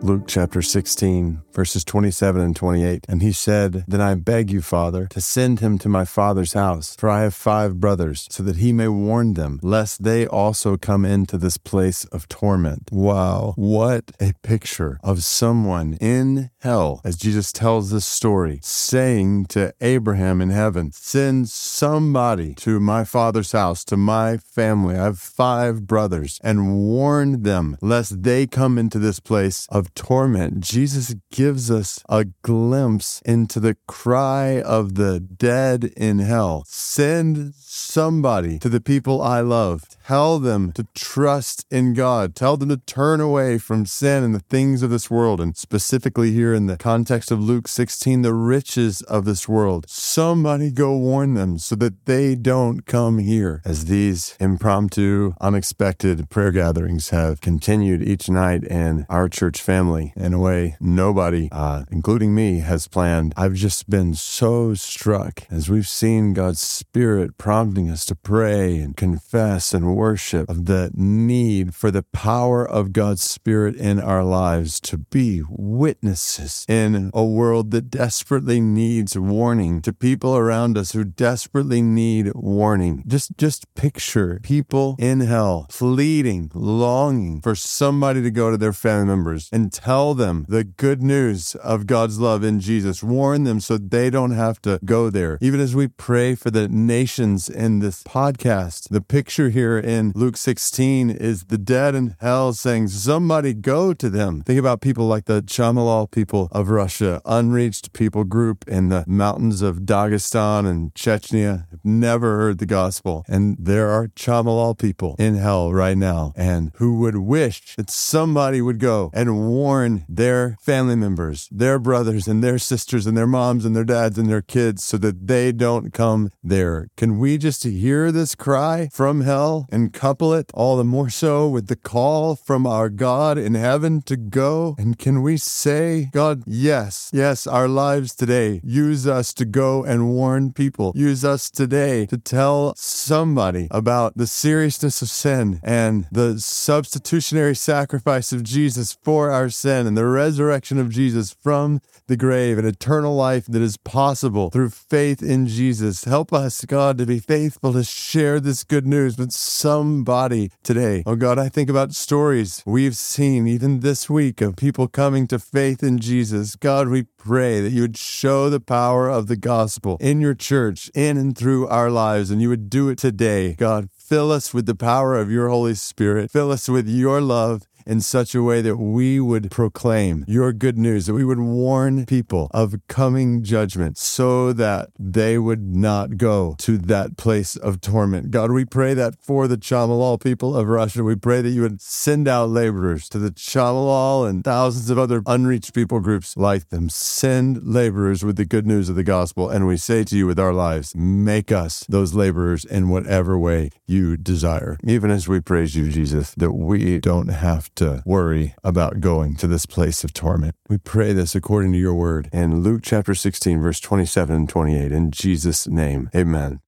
Luke chapter 16, verses 27 and 28. And he said, Then I beg you, Father, to send him to my father's house, for I have five brothers, so that he may warn them, lest they also come into this place of torment. Wow, what a picture of someone in hell, as Jesus tells this story, saying to Abraham in heaven, Send somebody to my father's house, to my family. I have five brothers, and warn them, lest they come into this place of torment, Jesus gives us a glimpse into the cry of the dead in hell. Send somebody to the people I love. Tell them to trust in God. Tell them to turn away from sin and the things of this world. And specifically here in the context of Luke 16, the riches of this world. Somebody go warn them so that they don't come here. As these impromptu, unexpected prayer gatherings have continued each night in our church family in a way nobody, uh, including me, has planned. I've just been so struck as we've seen God's Spirit prompting us to pray and confess and worship of the need for the power of God's Spirit in our lives to be witnesses in a world that desperately needs warning, to people around us who desperately need warning. Just, just picture people in hell pleading, longing for somebody to go to their family members and tell them the good news of God's love in Jesus. Warn them so they don't have to go there. Even as we pray for the nations in this podcast, the picture here in Luke 16 is the dead in hell saying, Somebody go to them. Think about people like the Chamalal people of Russia, unreached people group in the mountains of Dagestan and Chechnya, have never heard the gospel. And there are Chamalal people in hell right now and who would wish that somebody would go and warn their family members, their brothers and their sisters and their moms and their dads and their kids so that they don't come there. Can we just hear this cry from hell and couple it all the more so with the call from our God in heaven to go? And can we say, God, yes, yes, our lives today, use us to go and warn people. Use us today to tell somebody about the seriousness of sin and the substitutionary sacrifice of Jesus for our sin and the resurrection of Jesus from the grave and eternal life that is possible through faith in Jesus. Help us, God, to be faithful to share this good news with somebody today. Oh God, I think about stories we've seen even this week of people coming to faith in Jesus. God, we pray that you would show the power of the gospel in your church, in and through our lives, and you would do it today. God, fill us with the power of your Holy Spirit. Fill us with your love in such a way that we would proclaim your good news, that we would warn people of coming judgment so that they would not go to that place of torment. God, we pray that for the Chamalal people of Russia. We pray that you would send out laborers to the Chamalal and thousands of other unreached people groups like them. Send laborers with the good news of the gospel. And we say to you with our lives, make us those laborers in whatever way you desire. Even as we praise you, Jesus, that we don't have to worry about going to this place of torment. We pray this according to your word in Luke chapter 16, verse 27 and 28. In Jesus' name, amen.